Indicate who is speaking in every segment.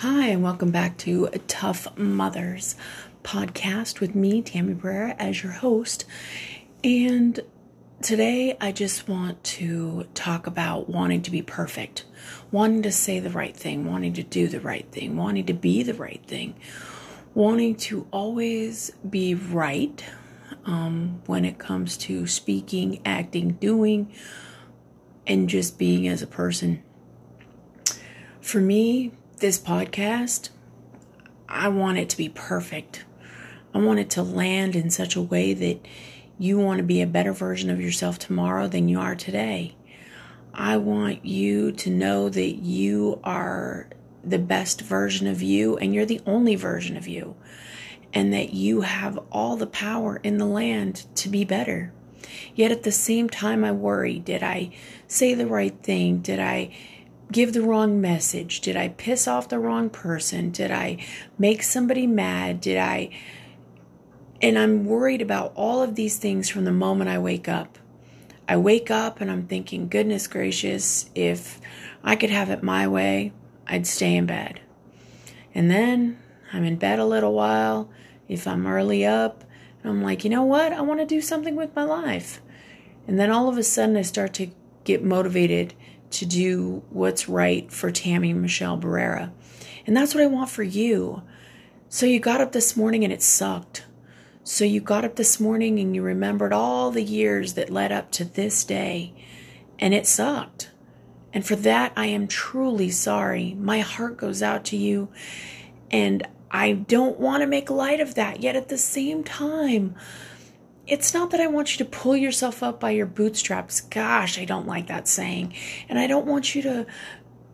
Speaker 1: Hi, and welcome back to a Tough Mothers podcast with me, Tammy Barrera, as your host. And today I just want to talk about wanting to be perfect, wanting to say the right thing, wanting to do the right thing, wanting to be the right thing, wanting to always be right um, when it comes to speaking, acting, doing, and just being as a person. For me, this podcast, I want it to be perfect. I want it to land in such a way that you want to be a better version of yourself tomorrow than you are today. I want you to know that you are the best version of you and you're the only version of you, and that you have all the power in the land to be better. Yet at the same time, I worry did I say the right thing? Did I give the wrong message? Did I piss off the wrong person? Did I make somebody mad? Did I. And I'm worried about all of these things from the moment I wake up. I wake up and I'm thinking, goodness gracious, if I could have it my way, I'd stay in bed. And then I'm in bed a little while. If I'm early up, I'm like, you know what? I want to do something with my life. And then all of a sudden, I start to get motivated to do what's right for Tammy Michelle Barrera. And that's what I want for you. So you got up this morning and it sucked. So you got up this morning and you remembered all the years that led up to this day and it sucked. And for that, I am truly sorry. My heart goes out to you. And I don't want to make light of that. Yet at the same time, it's not that I want you to pull yourself up by your bootstraps. Gosh, I don't like that saying. And I don't want you to,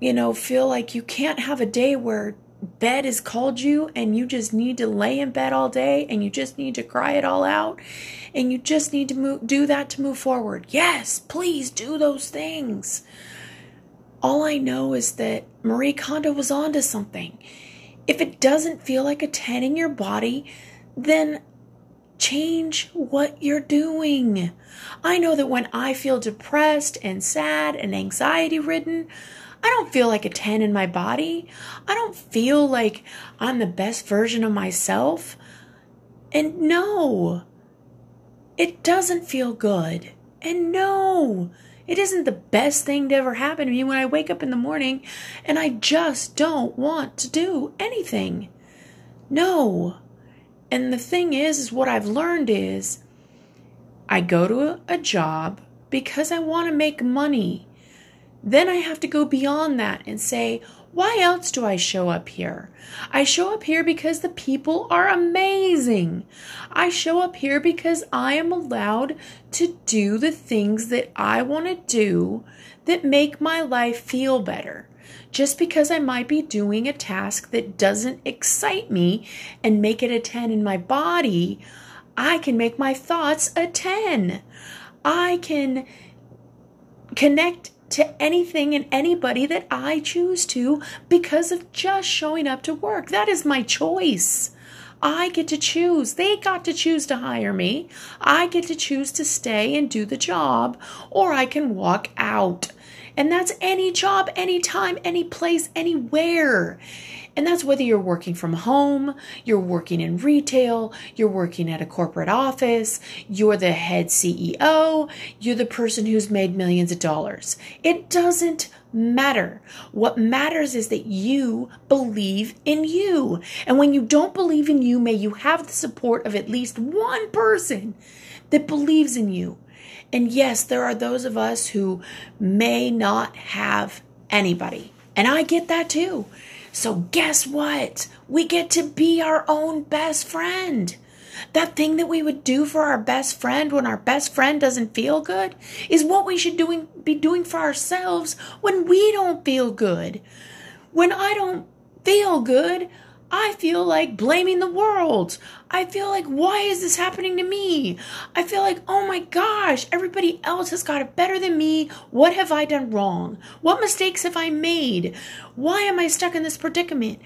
Speaker 1: you know, feel like you can't have a day where bed has called you and you just need to lay in bed all day and you just need to cry it all out and you just need to move, do that to move forward. Yes, please do those things. All I know is that Marie Kondo was onto something. If it doesn't feel like a 10 in your body, then change what you're doing. I know that when I feel depressed and sad and anxiety ridden, I don't feel like a 10 in my body. I don't feel like I'm the best version of myself. And no, it doesn't feel good. And no, it isn't the best thing to ever happen to me when I wake up in the morning and I just don't want to do anything. No. And the thing is, is what I've learned is I go to a, a job because I want to make money. Then I have to go beyond that and say, why else do I show up here? I show up here because the people are amazing. I show up here because I am allowed to do the things that I want to do that make my life feel better just because I might be doing a task that doesn't excite me and make it a 10 in my body, I can make my thoughts a 10. I can connect to anything and anybody that I choose to because of just showing up to work. That is my choice. I get to choose. They got to choose to hire me. I get to choose to stay and do the job, or I can walk out. And that's any job, anytime, any place, anywhere. And that's whether you're working from home, you're working in retail, you're working at a corporate office, you're the head CEO, you're the person who's made millions of dollars. It doesn't matter. What matters is that you believe in you. And when you don't believe in you, may you have the support of at least one person that believes in you. And yes, there are those of us who may not have anybody. And I get that too. So, guess what? We get to be our own best friend. That thing that we would do for our best friend when our best friend doesn't feel good is what we should doing, be doing for ourselves when we don't feel good. When I don't feel good, I feel like blaming the world. I feel like, why is this happening to me? I feel like, oh my gosh, everybody else has got it better than me. What have I done wrong? What mistakes have I made? Why am I stuck in this predicament?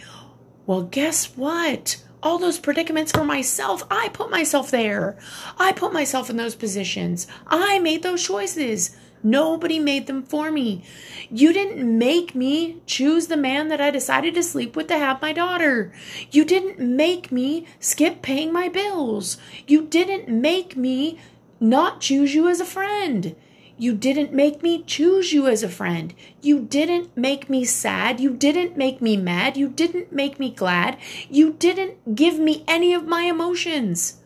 Speaker 1: Well, guess what? All those predicaments for myself, I put myself there. I put myself in those positions. I made those choices. Nobody made them for me. You didn't make me choose the man that I decided to sleep with to have my daughter. You didn't make me skip paying my bills. You didn't make me not choose you as a friend. You didn't make me choose you as a friend. You didn't make me sad. You didn't make me mad. You didn't make me glad. You didn't give me any of my emotions.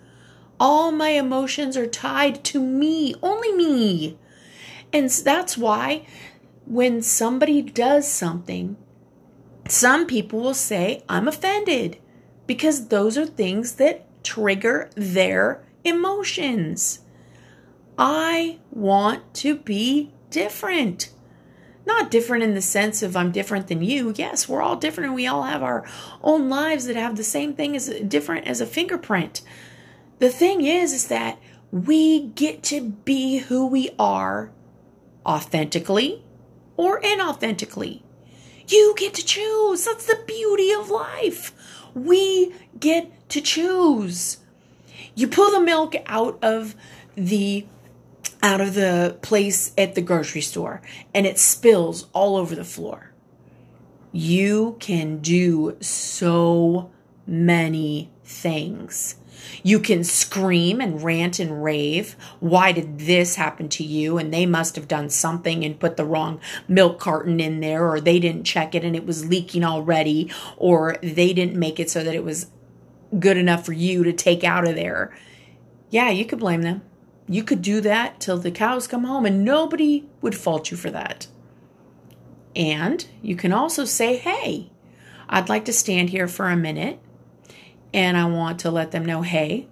Speaker 1: All my emotions are tied to me, only me. And that's why when somebody does something, some people will say, I'm offended because those are things that trigger their emotions. I want to be different. Not different in the sense of I'm different than you. Yes, we're all different and we all have our own lives that have the same thing as different as a fingerprint. The thing is is that we get to be who we are authentically or inauthentically. You get to choose. That's the beauty of life. We get to choose. You pull the milk out of the out of the place at the grocery store and it spills all over the floor. You can do so many things. You can scream and rant and rave. Why did this happen to you? And they must have done something and put the wrong milk carton in there, or they didn't check it and it was leaking already, or they didn't make it so that it was good enough for you to take out of there. Yeah, you could blame them. You could do that till the cows come home and nobody would fault you for that. And you can also say, hey, I'd like to stand here for a minute and I want to let them know, hey,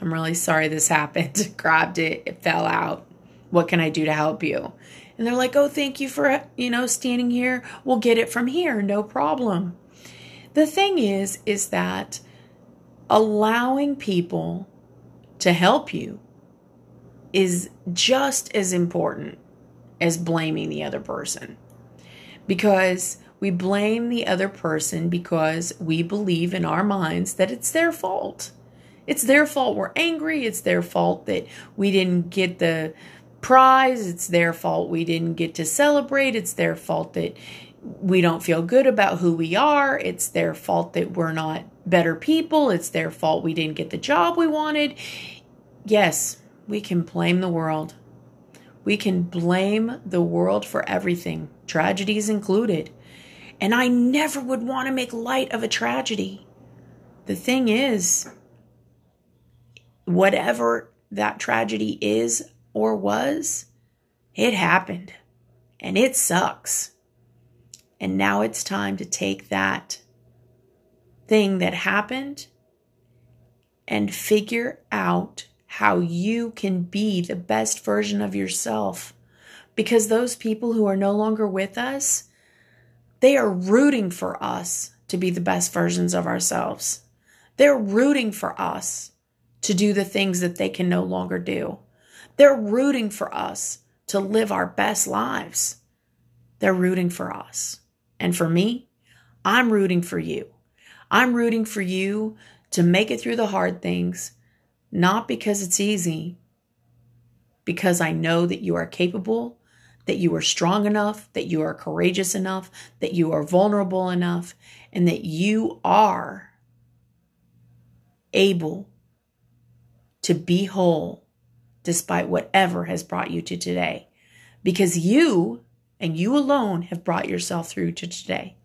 Speaker 1: I'm really sorry this happened. Grabbed it, it fell out. What can I do to help you? And they're like, oh, thank you for, you know, standing here. We'll get it from here, no problem. The thing is, is that allowing people to help you is just as important as blaming the other person. Because we blame the other person because we believe in our minds that it's their fault. It's their fault we're angry. It's their fault that we didn't get the prize. It's their fault we didn't get to celebrate. It's their fault that we don't feel good about who we are. It's their fault that we're not better people. It's their fault we didn't get the job we wanted. Yes, we can blame the world. We can blame the world for everything, tragedies included. And I never would want to make light of a tragedy. The thing is, whatever that tragedy is or was, it happened. And it sucks. And now it's time to take that thing that happened and figure out how you can be the best version of yourself. Because those people who are no longer with us, they are rooting for us to be the best versions of ourselves. They're rooting for us to do the things that they can no longer do. They're rooting for us to live our best lives. They're rooting for us. And for me, I'm rooting for you. I'm rooting for you to make it through the hard things not because it's easy, because I know that you are capable, that you are strong enough, that you are courageous enough, that you are vulnerable enough, and that you are able to be whole despite whatever has brought you to today. Because you and you alone have brought yourself through to today.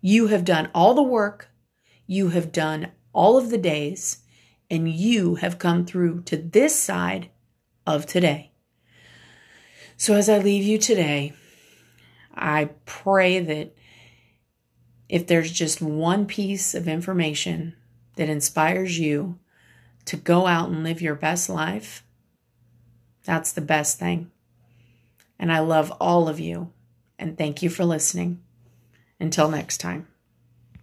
Speaker 1: You have done all the work, you have done all of the days, and you have come through to this side of today. So, as I leave you today, I pray that if there's just one piece of information that inspires you to go out and live your best life, that's the best thing. And I love all of you. And thank you for listening. Until next time.